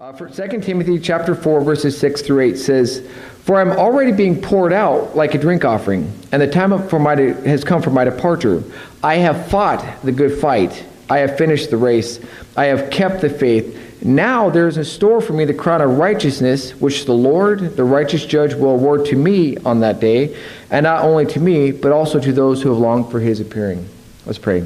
Uh, for 2 Timothy chapter 4, verses 6 through 8 says, For I'm already being poured out like a drink offering, and the time for my de- has come for my departure. I have fought the good fight. I have finished the race. I have kept the faith. Now there is in store for me the crown of righteousness, which the Lord, the righteous judge, will award to me on that day, and not only to me, but also to those who have longed for his appearing. Let's pray.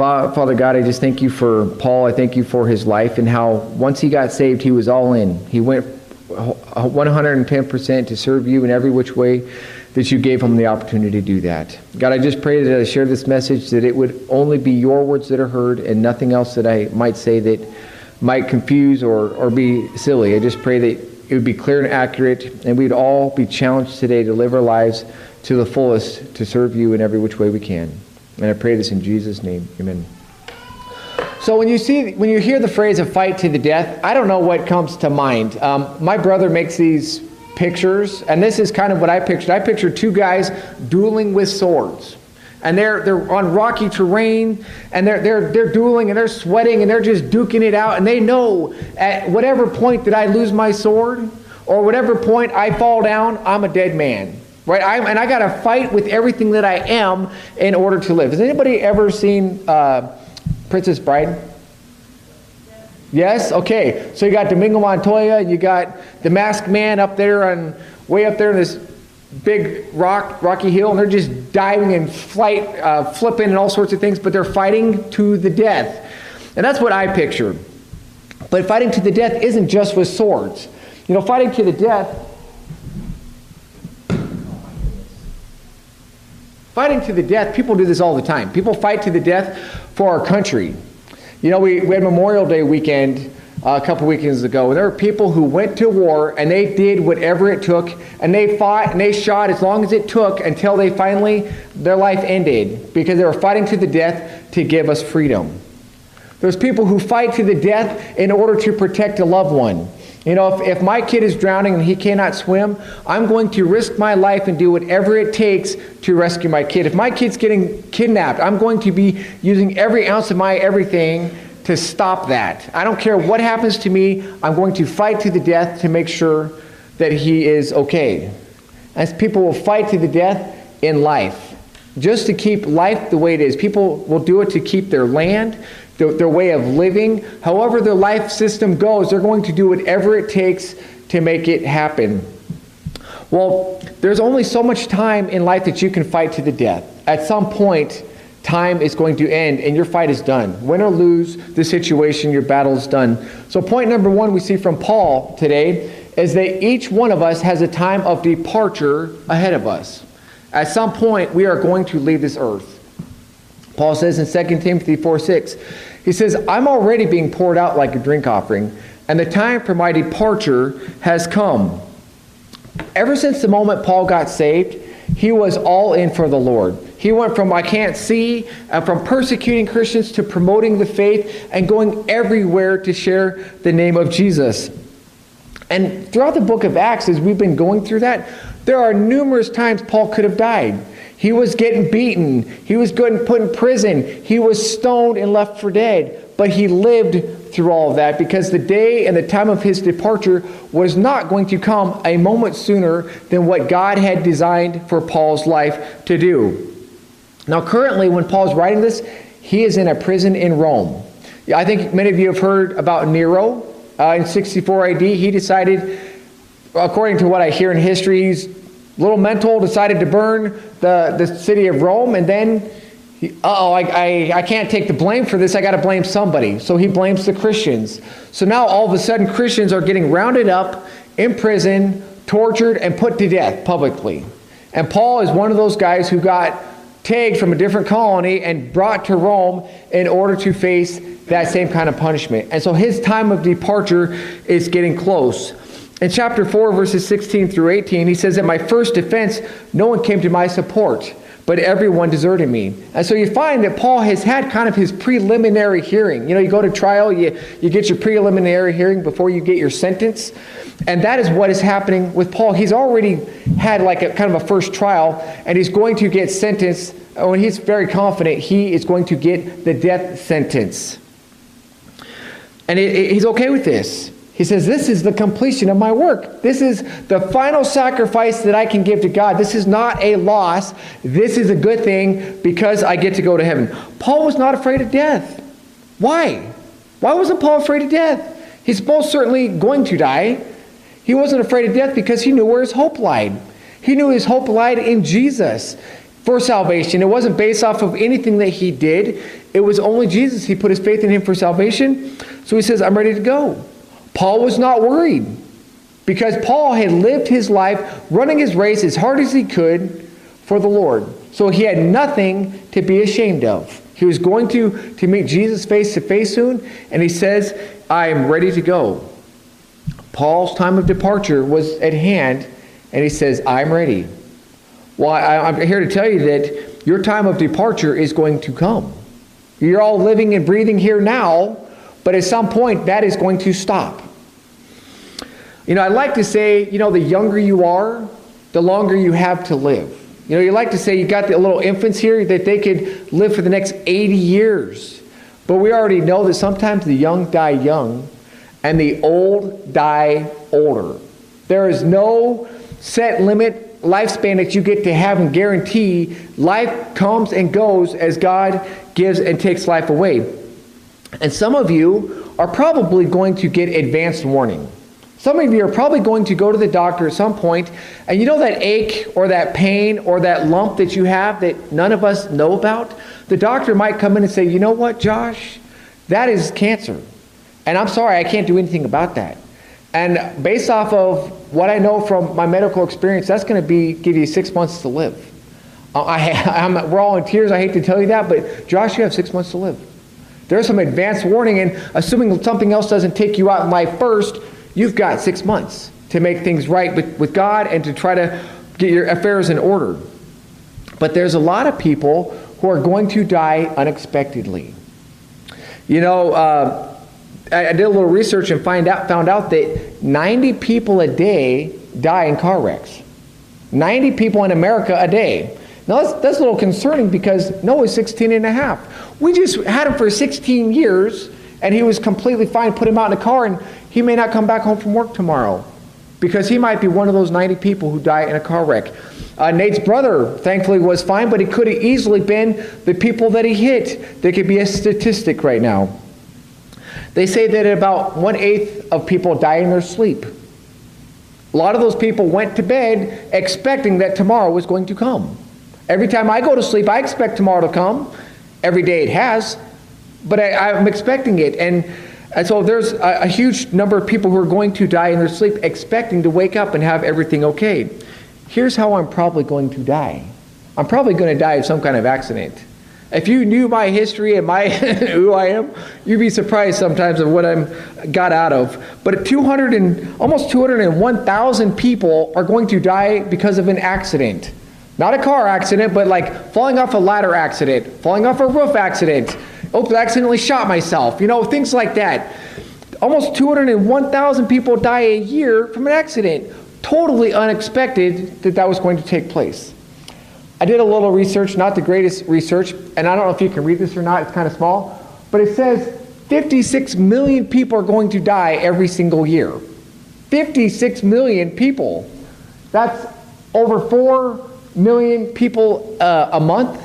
Father God, I just thank you for Paul. I thank you for his life and how once he got saved, he was all in. He went 110% to serve you in every which way that you gave him the opportunity to do that. God, I just pray that I share this message that it would only be your words that are heard and nothing else that I might say that might confuse or, or be silly. I just pray that it would be clear and accurate and we'd all be challenged today to live our lives to the fullest to serve you in every which way we can. And I pray this in Jesus' name. Amen. So when you see, when you hear the phrase "a fight to the death," I don't know what comes to mind. Um, my brother makes these pictures, and this is kind of what I pictured. I pictured two guys dueling with swords, and they're they're on rocky terrain, and they're they're they're dueling, and they're sweating, and they're just duking it out, and they know at whatever point that I lose my sword, or whatever point I fall down, I'm a dead man. Right? I, and I got to fight with everything that I am in order to live. Has anybody ever seen uh, Princess Bride? Yes? Okay. So you got Inigo Montoya, and you got the masked man up there on way up there in this big rock, rocky hill, and they're just diving and flight, uh, flipping and all sorts of things, but they're fighting to the death. And that's what I picture. But fighting to the death isn't just with swords. You know, fighting to the death Fighting to the death, people do this all the time. People fight to the death for our country. You know, we, we had Memorial Day weekend uh, a couple weekends ago, and there were people who went to war and they did whatever it took, and they fought and they shot as long as it took until they finally, their life ended because they were fighting to the death to give us freedom. There's people who fight to the death in order to protect a loved one. You know, if, if my kid is drowning and he cannot swim, I'm going to risk my life and do whatever it takes to rescue my kid. If my kid's getting kidnapped, I'm going to be using every ounce of my everything to stop that. I don't care what happens to me, I'm going to fight to the death to make sure that he is okay. As people will fight to the death in life, just to keep life the way it is. People will do it to keep their land, their, their way of living, however their life system goes, they're going to do whatever it takes to make it happen. Well, there's only so much time in life that you can fight to the death. At some point, time is going to end and your fight is done. Win or lose the situation, your battle is done. So, point number one we see from Paul today is that each one of us has a time of departure ahead of us. At some point, we are going to leave this earth. Paul says in 2 Timothy 4 6, he says, I'm already being poured out like a drink offering, and the time for my departure has come. Ever since the moment Paul got saved, he was all in for the Lord. He went from I can't see, uh, from persecuting Christians to promoting the faith and going everywhere to share the name of Jesus. And throughout the book of Acts, as we've been going through that, there are numerous times Paul could have died. He was getting beaten. He was getting put in prison. He was stoned and left for dead. But he lived through all of that because the day and the time of his departure was not going to come a moment sooner than what God had designed for Paul's life to do. Now, currently, when Paul's writing this, he is in a prison in Rome. I think many of you have heard about Nero. Uh, in 64 AD, he decided, according to what I hear in history, he's little mental decided to burn the, the city of Rome, and then, oh, I, I, I can't take the blame for this. I got to blame somebody. So he blames the Christians. So now all of a sudden, Christians are getting rounded up, in prison, tortured, and put to death publicly. And Paul is one of those guys who got tagged from a different colony and brought to Rome in order to face that same kind of punishment. And so his time of departure is getting close. In chapter 4, verses 16 through 18, he says, At my first defense, no one came to my support, but everyone deserted me. And so you find that Paul has had kind of his preliminary hearing. You know, you go to trial, you, you get your preliminary hearing before you get your sentence. And that is what is happening with Paul. He's already had like a kind of a first trial, and he's going to get sentenced. Oh, when he's very confident, he is going to get the death sentence. And he's okay with this. He says, This is the completion of my work. This is the final sacrifice that I can give to God. This is not a loss. This is a good thing because I get to go to heaven. Paul was not afraid of death. Why? Why wasn't Paul afraid of death? He's most certainly going to die. He wasn't afraid of death because he knew where his hope lied. He knew his hope lied in Jesus for salvation. It wasn't based off of anything that he did, it was only Jesus. He put his faith in him for salvation. So he says, I'm ready to go. Paul was not worried because Paul had lived his life running his race as hard as he could for the Lord. So he had nothing to be ashamed of. He was going to, to meet Jesus face to face soon, and he says, I am ready to go. Paul's time of departure was at hand, and he says, I'm ready. Well, I, I'm here to tell you that your time of departure is going to come. You're all living and breathing here now, but at some point that is going to stop. You know, I like to say, you know, the younger you are, the longer you have to live. You know, you like to say you got the little infants here that they could live for the next 80 years. But we already know that sometimes the young die young and the old die older. There is no set limit lifespan that you get to have and guarantee. Life comes and goes as God gives and takes life away. And some of you are probably going to get advanced warning. Some of you are probably going to go to the doctor at some point, and you know that ache or that pain or that lump that you have that none of us know about? The doctor might come in and say, You know what, Josh? That is cancer. And I'm sorry, I can't do anything about that. And based off of what I know from my medical experience, that's going to be give you six months to live. Uh, I, I'm, we're all in tears. I hate to tell you that, but Josh, you have six months to live. There's some advance warning, and assuming something else doesn't take you out in life first, you've got six months to make things right with, with God and to try to get your affairs in order. But there's a lot of people who are going to die unexpectedly. You know, uh, I, I did a little research and find out, found out that 90 people a day die in car wrecks. 90 people in America a day. Now, that's, that's a little concerning because Noah's 16 and a half. We just had him for 16 years, and he was completely fine. Put him out in a car, and he may not come back home from work tomorrow because he might be one of those 90 people who die in a car wreck. Uh, Nate's brother, thankfully, was fine, but he could have easily been the people that he hit. There could be a statistic right now. They say that about one eighth of people die in their sleep. A lot of those people went to bed expecting that tomorrow was going to come. Every time I go to sleep, I expect tomorrow to come. Every day it has, but I, am expecting it. And, and so there's a, a huge number of people who are going to die in their sleep expecting to wake up and have everything okay. Here's how I'm probably going to die I'm probably going to die of some kind of accident. If you knew my history and my who I am, you'd be surprised sometimes of what I'm got out of. But 200 and almost 201,000 people are going to die because of an accident. Not a car accident, but like falling off a ladder accident, falling off a roof accident. Oh, I accidentally shot myself. You know, things like that. Almost 201,000 people die a year from an accident. Totally unexpected that that was going to take place. I did a little research, not the greatest research, and I don't know if you can read this or not, it's kind of small, but it says 56 million people are going to die every single year. 56 million people. That's over 4 million people uh, a month.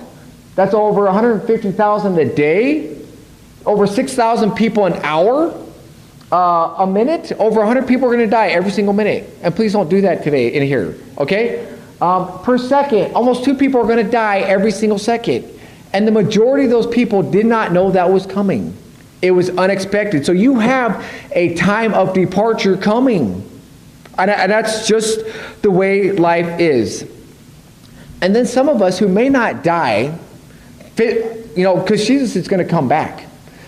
That's over 150,000 a day. Over 6,000 people an hour. Uh, a minute. Over 100 people are going to die every single minute. And please don't do that today in here. Okay? Um, per second. Almost two people are going to die every single second. And the majority of those people did not know that was coming. It was unexpected. So you have a time of departure coming. And, and that's just the way life is. And then some of us who may not die, you know, because Jesus is going to come back.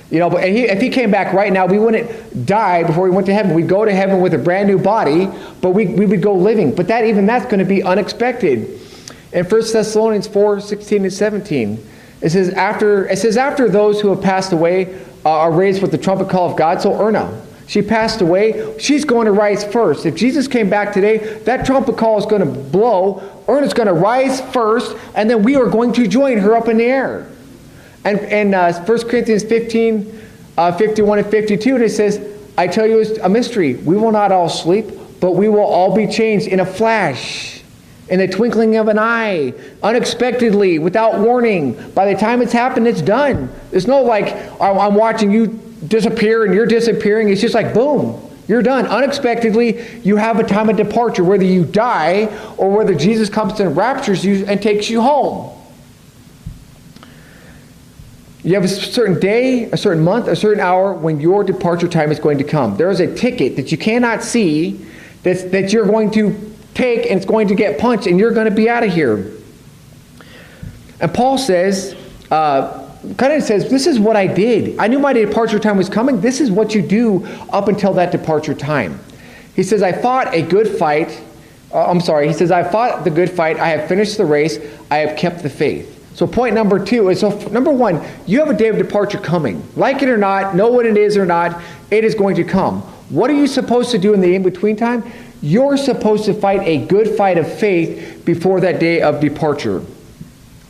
You know, but he, if he came back right now, we wouldn't die before we went to heaven. We'd go to heaven with a brand new body, but we, we would go living. But that even that's going to be unexpected. In 1 Thessalonians 4, 16 and 17, it says, after, it says, after those who have passed away uh, are raised with the trumpet call of God, so Erna, she passed away. She's going to rise first. If Jesus came back today, that trumpet call is going to blow. Erna's going to rise first, and then we are going to join her up in the air. And, and uh, 1 Corinthians 15, uh, 51 and 52, and it says, I tell you it's a mystery. We will not all sleep, but we will all be changed in a flash, in the twinkling of an eye, unexpectedly, without warning. By the time it's happened, it's done. There's no like, I'm watching you disappear and you're disappearing. It's just like, boom, you're done. Unexpectedly, you have a time of departure, whether you die or whether Jesus comes and raptures you and takes you home. You have a certain day, a certain month, a certain hour when your departure time is going to come. There is a ticket that you cannot see that's, that you're going to take and it's going to get punched and you're going to be out of here. And Paul says, uh, kind of says, This is what I did. I knew my departure time was coming. This is what you do up until that departure time. He says, I fought a good fight. Uh, I'm sorry. He says, I fought the good fight. I have finished the race. I have kept the faith. So, point number two is so, number one, you have a day of departure coming. Like it or not, know what it is or not, it is going to come. What are you supposed to do in the in between time? You're supposed to fight a good fight of faith before that day of departure.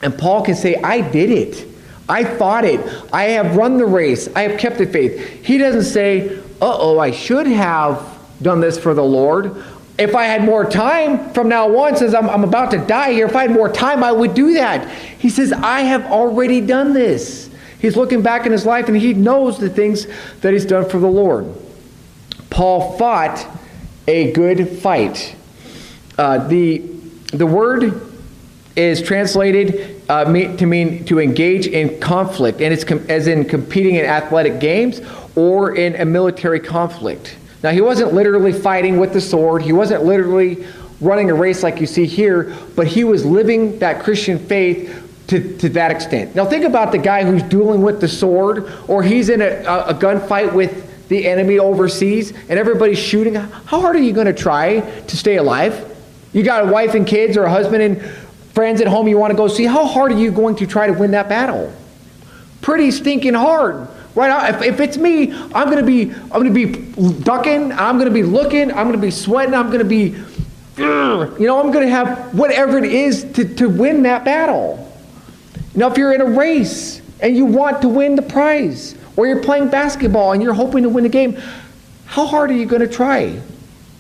And Paul can say, I did it. I fought it. I have run the race. I have kept the faith. He doesn't say, uh oh, I should have done this for the Lord. If I had more time from now on, since I'm, I'm about to die here, if I had more time, I would do that. He says, I have already done this. He's looking back in his life and he knows the things that he's done for the Lord. Paul fought a good fight. Uh, the, the word is translated uh, to mean to engage in conflict, and it's com- as in competing in athletic games or in a military conflict. Now, he wasn't literally fighting with the sword, he wasn't literally running a race like you see here, but he was living that Christian faith to, to that extent. Now, think about the guy who's dueling with the sword, or he's in a, a, a gunfight with the enemy overseas, and everybody's shooting. How hard are you going to try to stay alive? You got a wife and kids, or a husband and friends at home you want to go see. How hard are you going to try to win that battle? Pretty stinking hard. Right? If, if it's me, I'm to be I'm to be ducking, I'm to be looking, I'm to be sweating, I'm to be you know, I'm to have whatever it is to, to win that battle. Now, if you're in a race and you want to win the prize, or you're playing basketball and you're hoping to win the game, how hard are you going to try?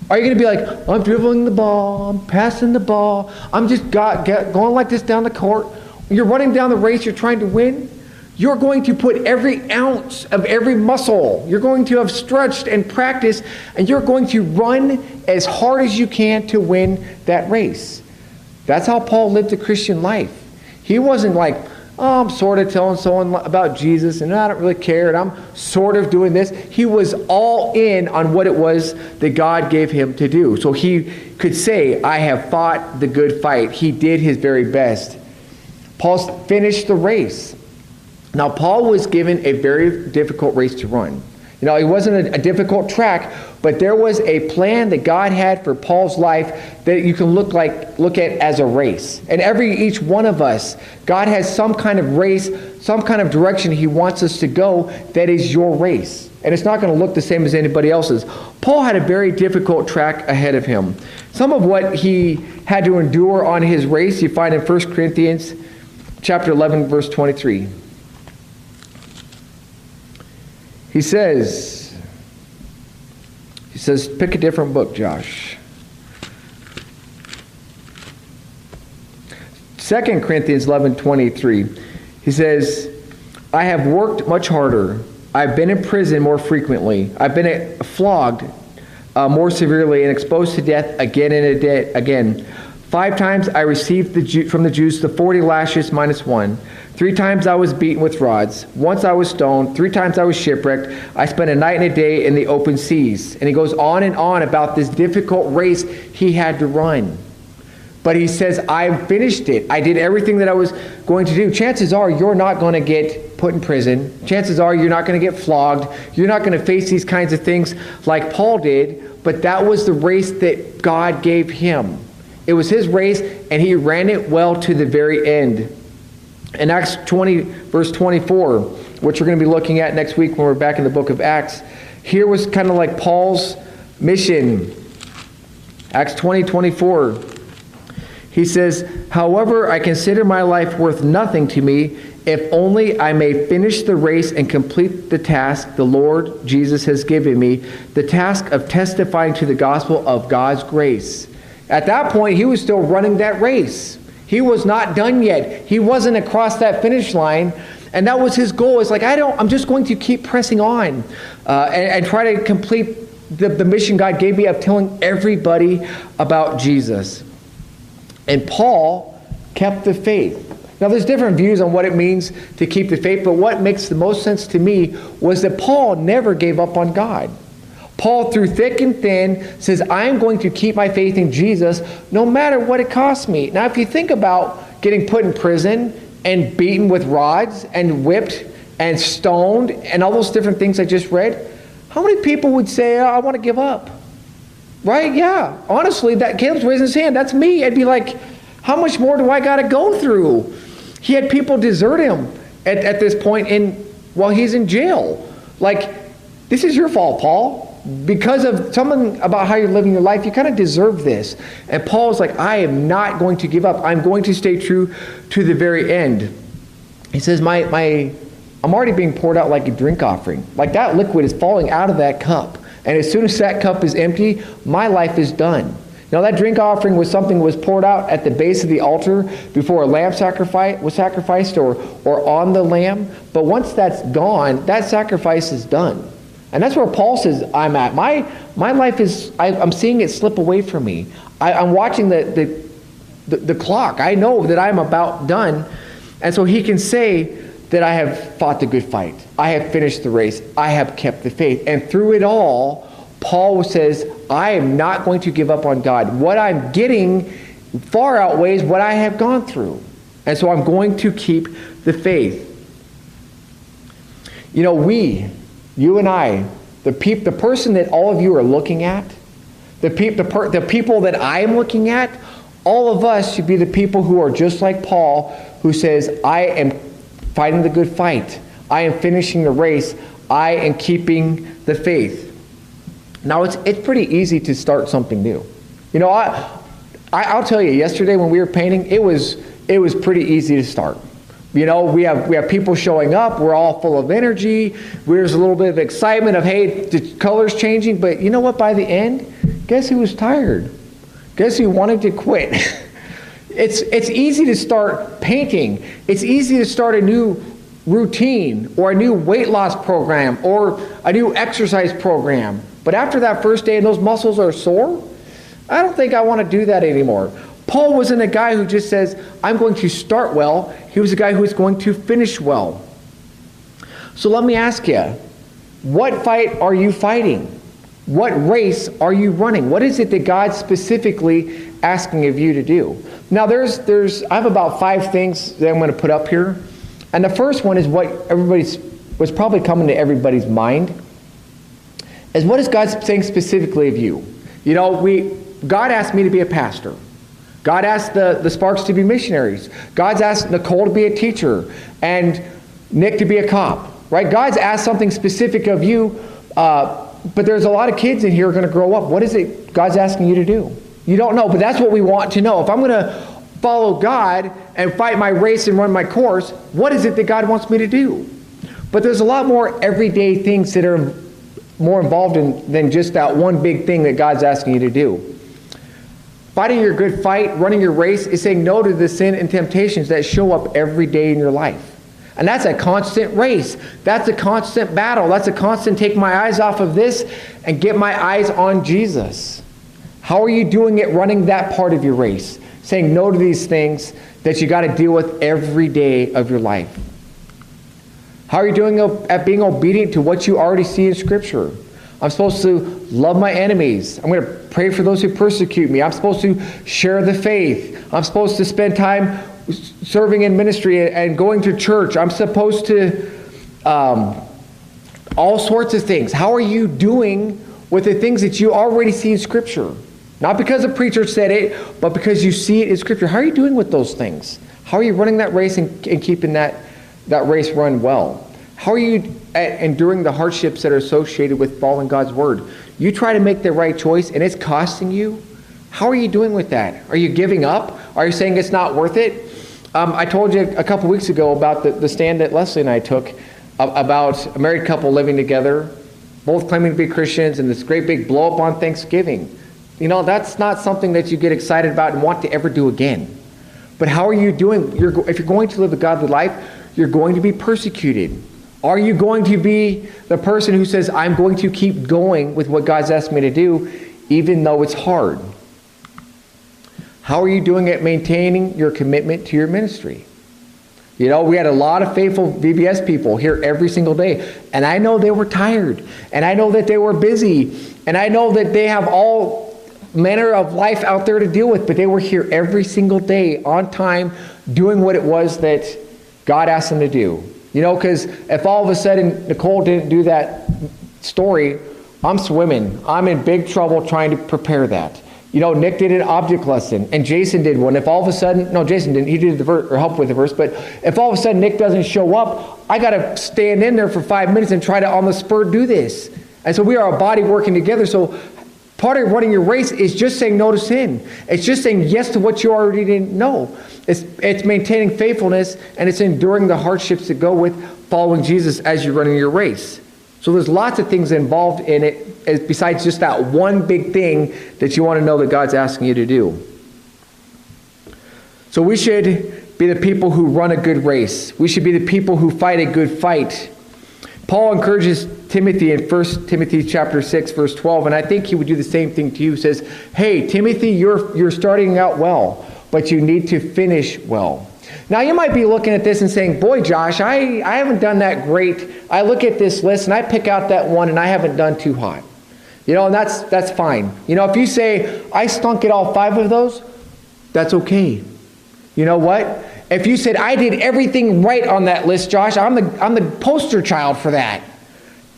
Are you going to be like, I'm dribbling the ball, I'm passing the ball, I'm just got, get, going like this down the court? You're running down the race, you're trying to win. You're going to put every ounce of every muscle. You're going to have stretched and practiced, and you're going to run as hard as you can to win that race. That's how Paul lived the Christian life. He wasn't like, oh, I'm sort of telling someone about Jesus, and I don't really care, and I'm sort of doing this. He was all in on what it was that God gave him to do. So he could say, I have fought the good fight. He did his very best. Paul finished the race. Now, Paul was given a very difficult race to run. You know, it wasn't a, a, difficult track, but there was a plan that God had for Paul's life that you can look like look at as a race. And every each one of us, God has some kind of race, some kind of direction he wants us to go that is your race. And it's not going to look the same as anybody else's. Paul had a very difficult track ahead of him. Some of what he had to endure on his race you find in 1 Corinthians chapter 11 verse 23. He says, he says, pick a different book, Josh. 2 Corinthians 11 23. He says, I have worked much harder. I've been in prison more frequently. I've been flogged uh, more severely and exposed to death again and again. Five times I received the Jew, from the Jews the 40 lashes minus one. Three times I was beaten with rods. Once I was stoned. Three times I was shipwrecked. I spent a night and a day in the open seas. And he goes on and on about this difficult race he had to run. But he says, I finished it. I did everything that I was going to do. Chances are you're not going to get put in prison. Chances are you're not going to get flogged. You're not going to face these kinds of things like Paul did. But that was the race that God gave him. It was his race, and he ran it well to the very end. In Acts 20, verse 24, which we're going to be looking at next week when we're back in the book of Acts, here was kind of like Paul's mission. Acts 20, 24. He says, However, I consider my life worth nothing to me if only I may finish the race and complete the task the Lord Jesus has given me, the task of testifying to the gospel of God's grace. At that point, he was still running that race. He was not done yet. He wasn't across that finish line. And that was his goal. It's like, I don't, I'm just going to keep pressing on uh, and, and try to complete the, the mission God gave me of telling everybody about Jesus. And Paul kept the faith. Now, there's different views on what it means to keep the faith, but what makes the most sense to me was that Paul never gave up on God. Paul, through thick and thin, says, I'm going to keep my faith in Jesus no matter what it costs me. Now, if you think about getting put in prison and beaten with rods and whipped and stoned and all those different things I just read, how many people would say, oh, I want to give up? Right? Yeah. Honestly, that Caleb's raising his hand. That's me. I'd be like, how much more do I got to go through? He had people desert him at, at this point in while he's in jail. Like, this is your fault, Paul. Because of something about how you're living your life, you kind of deserve this. And Paul's like, I am not going to give up. I'm going to stay true to the very end. He says, My my I'm already being poured out like a drink offering. Like that liquid is falling out of that cup. And as soon as that cup is empty, my life is done. Now that drink offering was something was poured out at the base of the altar before a lamb sacrifice was sacrificed or, or on the lamb. But once that's gone, that sacrifice is done. And that's where Paul says, I'm at. My, my life is, I, am seeing it slip away from me. I, am watching the, the, the, the clock. I know that I'm about done. And so he can say, that I have fought the good fight. I have finished the race. I have kept the faith. And through it all, Paul says, I am not going to give up on God. What I'm getting far outweighs what I have gone through. And so I'm going to keep the faith. You know, we, you and I, the, peop, the person that all of you are looking at, the, peop, the, per, the people that I am looking at, all of us should be the people who are just like Paul, who says, I am fighting the good fight. I am finishing the race. I am keeping the faith. Now, it's, it's pretty easy to start something new. You know, I, I, will tell you, yesterday when we were painting, it was, it was pretty easy to start. You know, we have, we have people showing up. We're all full of energy. There's a little bit of excitement of, hey, the color's changing. But you know what? By the end, guess who was tired? Guess who wanted to quit? It's, it's easy to start painting. It's easy to start a new routine or a new weight loss program or a new exercise program. But after that first day and those muscles are sore, I don't think I want to do that anymore. Paul wasn't a guy who just says, I'm going to start well. He was a guy who was going to finish well. So let me ask you, what fight are you fighting? What race are you running? What is it that God specifically asking of you to do? Now, there's, there's, I have about five things that I'm going to put up here. And the first one is what everybody's, was probably coming to everybody's mind, is what is God saying specifically of you? You know, we, God asked me to be a pastor. God asked the, the Sparks to be missionaries. God's asked Nicole to be a teacher and Nick to be a cop, right? God's asked something specific of you, uh, but there's a lot of kids in here are going to grow up. What is it God's asking you to do? You don't know, but that's what we want to know. If I'm going to follow God and fight my race and run my course, what is it that God wants me to do? But there's a lot more everyday things that are more involved in than just that one big thing that God's asking you to do. Fighting your good fight, running your race, is saying no to the sin and temptations that show up every day in your life. And that's a constant race. That's a constant battle. That's a constant take my eyes off of this and get my eyes on Jesus. How are you doing it running that part of your race? Saying no to these things that you got to deal with every day of your life. How are you doing at being obedient to what you already see in Scripture? I'm supposed to love my enemies. I'm going to pray for those who persecute me. I'm supposed to share the faith. I'm supposed to spend time serving in ministry and going to church. I'm supposed to um, all sorts of things. How are you doing with the things that you already see in Scripture? Not because a preacher said it, but because you see it in Scripture. How are you doing with those things? How are you running that race and, and keeping that, that race run well? How are you enduring the hardships that are associated with following God's word? You try to make the right choice and it's costing you. How are you doing with that? Are you giving up? Are you saying it's not worth it? Um, I told you a couple weeks ago about the, the stand that Leslie and I took about a married couple living together, both claiming to be Christians, and this great big blow up on Thanksgiving. You know, that's not something that you get excited about and want to ever do again. But how are you doing? You're, if you're going to live a godly life, you're going to be persecuted. Are you going to be the person who says, I'm going to keep going with what God's asked me to do, even though it's hard? How are you doing at maintaining your commitment to your ministry? You know, we had a lot of faithful VBS people here every single day, and I know they were tired, and I know that they were busy, and I know that they have all manner of life out there to deal with, but they were here every single day on time doing what it was that God asked them to do. You know, because if all of a sudden Nicole didn't do that story, I'm swimming. I'm in big trouble trying to prepare that. You know, Nick did an object lesson, and Jason did one. If all of a sudden, no, Jason didn't. He did the verse or help with the verse. But if all of a sudden Nick doesn't show up, I got to stand in there for five minutes and try to on the spur do this. And so we are a body working together. So Part of running your race is just saying no to sin. It's just saying yes to what you already didn't know. It's, it's maintaining faithfulness and it's enduring the hardships that go with following Jesus as you're running your race. So there's lots of things involved in it eh, besides just that one big thing that you want to know that God's asking you to do. So we should be the people who run a good race. We should be the people who fight a good fight. Paul encourages Timothy in 1 Timothy chapter 6 verse 12 and I think he would do the same thing to you. He says hey Timothy you're you're starting out well but you need to finish well. Now you might be looking at this and saying boy Josh I, I haven't done that great. I look at this list and I pick out that one and I haven't done too hot. You know and that's that's fine. You know if you say I stunk at all five of those that's okay. You know what if you said I did everything right on that list Josh I'm the I'm the poster child for that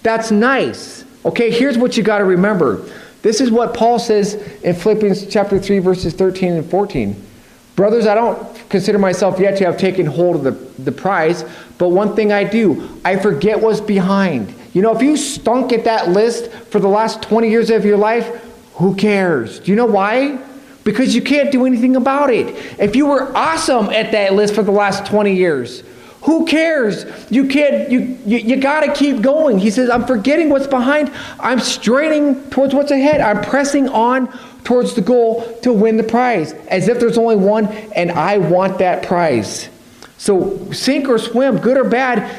that's nice. Okay, here's what you got to remember. This is what Paul says in Philippians chapter 3 verses 13 and 14. Brothers, I don't consider myself yet to have taken hold of the, the prize, but one thing I do, I forget what's behind. You know, if you stunk at that list for the last 20 years of your life, who cares? Do you know why? Because you can't do anything about it. If you were awesome at that list for the last 20 years, who cares? You can't, you, you, you got to keep going. He says, I'm forgetting what's behind. I'm straining towards what's ahead. I'm pressing on towards the goal to win the prize, as if there's only one, and I want that prize. So, sink or swim, good or bad,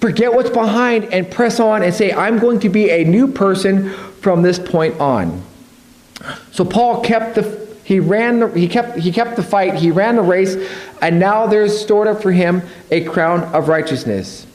forget what's behind and press on and say, I'm going to be a new person from this point on. So, Paul kept the he ran the, he kept he kept the fight, he ran the race, and now there's stored up for him a crown of righteousness.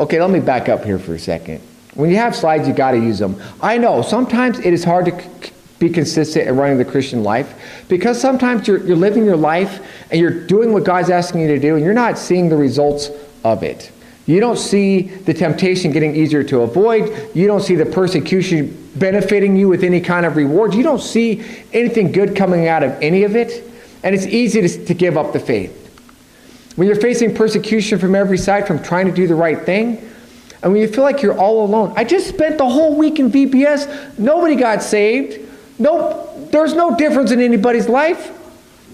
Okay, let me back up here for a second. When you have slides, you got to use them. I know sometimes it is hard to be consistent in running the Christian life because sometimes you're, you're living your life and you're doing what God's asking you to do and you're not seeing the results of it. You don't see the temptation getting easier to avoid. You don't see the persecution benefiting you with any kind of reward. You don't see anything good coming out of any of it. And it's easy to, to give up the faith. When you're facing persecution from every side from trying to do the right thing, and when you feel like you're all alone. I just spent the whole week in VBS. Nobody got saved. No, there's no difference in anybody's life.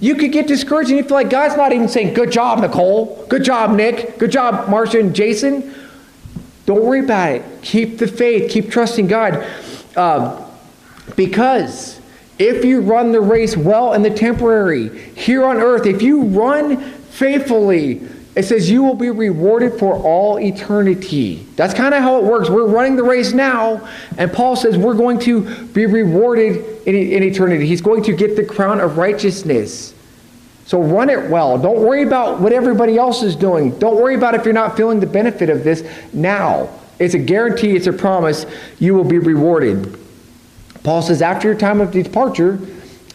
You could get discouraged and you feel like God's not even saying, Good job, Nicole. Good job, Nick. Good job, Marcia and Jason. Don't worry about it. Keep the faith. Keep trusting God. Um, because if you run the race well in the temporary, here on earth, if you run faithfully, it says you will be rewarded for all eternity. That's kind of how it works. We're running the race now, and Paul says we're going to be rewarded in, in eternity. He's going to get the crown of righteousness. So run it well. Don't worry about what everybody else is doing. Don't worry about if you're not feeling the benefit of this now. It's a guarantee, it's a promise. You will be rewarded. Paul says, after your time of departure,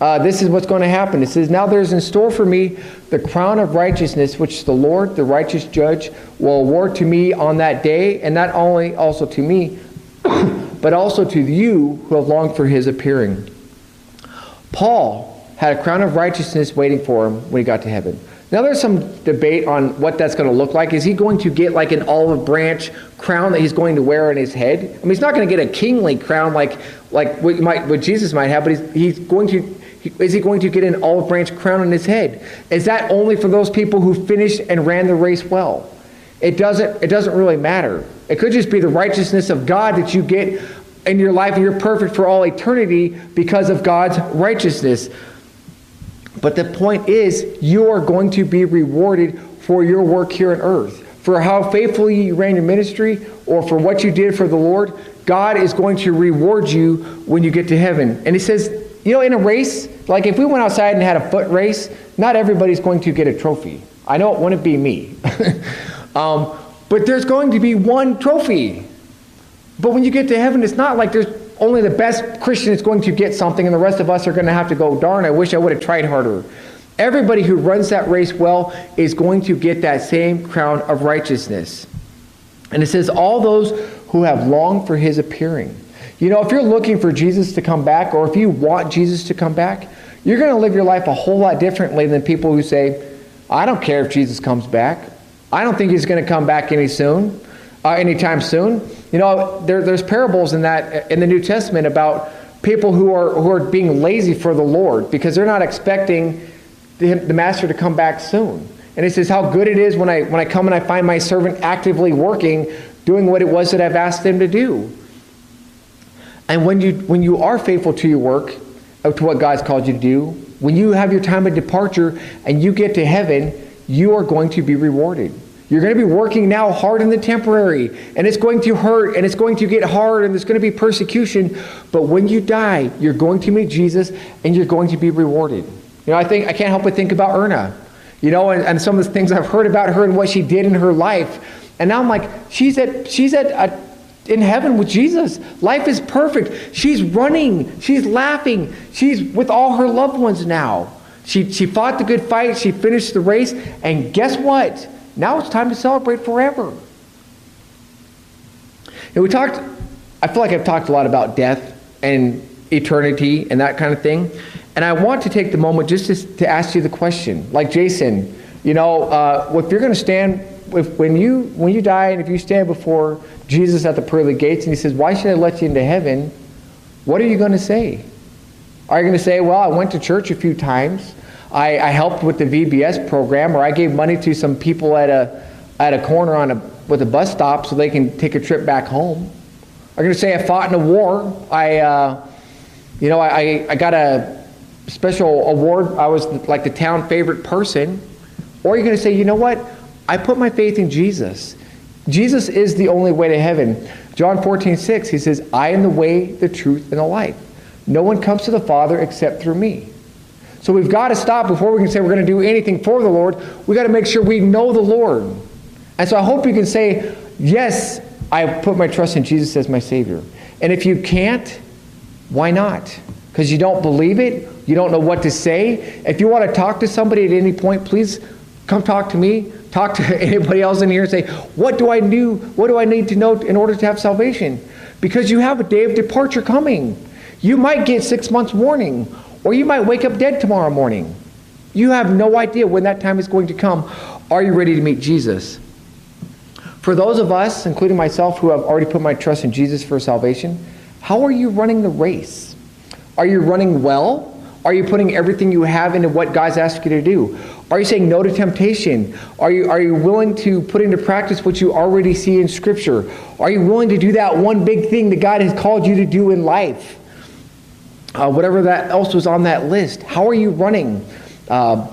uh, this is what's going to happen. It says, Now there's in store for me the crown of righteousness, which the Lord, the righteous judge, will award to me on that day, and not only also to me, but also to you who have longed for his appearing. Paul had a crown of righteousness waiting for him when he got to heaven. Now there's some debate on what that's going to look like. Is he going to get like an olive branch crown that he's going to wear on his head? I mean, he's not going to get a kingly crown like like what, might, what Jesus might have, but he's, he's going to Is he going to get an olive branch crown on his head? Is that only for those people who finished and ran the race well? It doesn't, it doesn't really matter. It could just be the righteousness of God that you get in your life and you're perfect for all eternity because of God's righteousness. But the point is, you are going to be rewarded for your work here on earth. For how faithfully you ran your ministry or for what you did for the Lord, God is going to reward you when you get to heaven. And He says, you know, in a race, like if we went outside and had a foot race, not everybody's going to get a trophy. I know it wouldn't be me. um, but there's going to be one trophy. But when you get to heaven, it's not like there's only the best Christian is going to get something and the rest of us are going to have to go, darn, I wish I would have tried harder. Everybody who runs that race well is going to get that same crown of righteousness. And it says, all those who have longed for his appearing. You know, if you're looking for Jesus to come back, or if you want Jesus to come back, you're going to live your life a whole lot differently than people who say, I don't care if Jesus comes back. I don't think he's going to come back any soon, uh, anytime soon. You know, there, there's parables in that in the New Testament about people who are who are being lazy for the Lord because they're not expecting the, the master to come back soon. And he says how good it is when I when I come and I find my servant actively working, doing what it was that I've asked him to do. And when you when you are faithful to your work, uh, to what God's called you to do, when you have your time of departure and you get to heaven, you are going to be rewarded. You're going to be working now hard in the temporary, and it's going to hurt, and it's going to get hard, and there's going to be persecution. But when you die, you're going to meet Jesus, and you're going to be rewarded. You know, I think I can't help but think about Erna, you know, and, and some of the things I've heard about her and what she did in her life. And now I'm like, she's at she's at a, in heaven with Jesus. Life is perfect. She's running. She's laughing. She's with all her loved ones now. She, she fought the good fight. She finished the race. And guess what? Now it's time to celebrate forever. And we talked, I feel like I've talked a lot about death and eternity and that kind of thing. And I want to take the moment just to, to ask you the question, like Jason, you know, uh, if you're going to stand, if, when, you, when you die and if you stand before Jesus at the pearly gates and he says, Why should I let you into heaven? What are you going to say? Are you going to say, Well, I went to church a few times. I, I helped with the VBS program, or I gave money to some people at a, at a corner on a, with a bus stop so they can take a trip back home. Are you going to say, I fought in a war. I, uh, you know, I, I got a special award. I was like the town favorite person. Or you're going to say, you know what? I put my faith in Jesus. Jesus is the only way to heaven. John 14, 6, he says, I am the way, the truth, and the life. No one comes to the Father except through me. So we've got to stop before we can say we're going to do anything for the Lord. We've got to make sure we know the Lord. And so I hope you can say, Yes, I put my trust in Jesus as my Savior. And if you can't, why not? Because you don't believe it, you don't know what to say. If you want to talk to somebody at any point, please come talk to me talk to anybody else in here and say, what do I do? What do I need to know in order to have salvation? Because you have a day of departure coming. You might get six months warning, or you might wake up dead tomorrow morning. You have no idea when that time is going to come. Are you ready to meet Jesus? For those of us, including myself, who have already put my trust in Jesus for salvation, how are you running the race? Are you running well? Are you putting everything you have into what God's asked you to do? Are you saying no to temptation? Are you, are you willing to put into practice what you already see in Scripture? Are you willing to do that one big thing that God has called you to do in life? Uh, whatever that else was on that list. How are you running uh,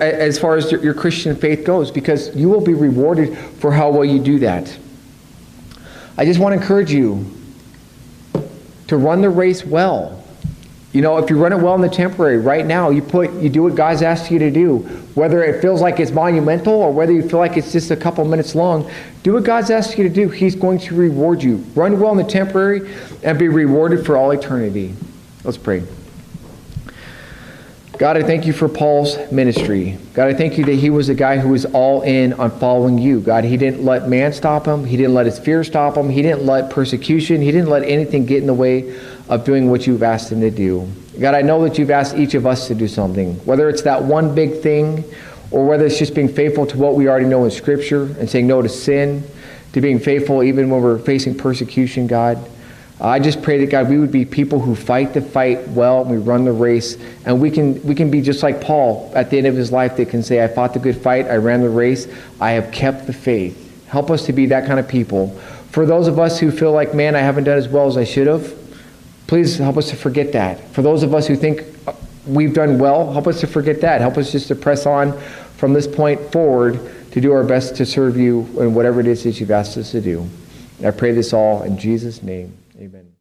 as far as your, Christian faith goes? Because you will be rewarded for how well you do that. I just want to encourage you to run the race well. You know, if you run it well in the temporary, right now, you put you do what God's asked you to do. Whether it feels like it's monumental or whether you feel like it's just a couple minutes long, do what God's asked you to do. He's going to reward you. Run well in the temporary and be rewarded for all eternity. Let's pray. God, I thank you for Paul's ministry. God, I thank you that he was a guy who was all in on following you. God, he didn't let man stop him. He didn't let his fear stop him. He didn't let persecution. He didn't let anything get in the way of doing what you've asked him to do. God, I know that you've asked each of us to do something, whether it's that one big thing or whether it's just being faithful to what we already know in Scripture and saying no to sin, to being faithful even when we're facing persecution, God. I just pray that God, we would be people who fight the fight well, and we run the race, and we can we can be just like Paul at the end of his life that can say, "I fought the good fight, I ran the race, I have kept the faith." Help us to be that kind of people. For those of us who feel like, "Man, I haven't done as well as I should have," please help us to forget that. For those of us who think uh, we've done well, help us to forget that. Help us just to press on from this point forward to do our best to serve you in whatever it is that you've asked us to do. I pray this all in Jesus' name. Amen.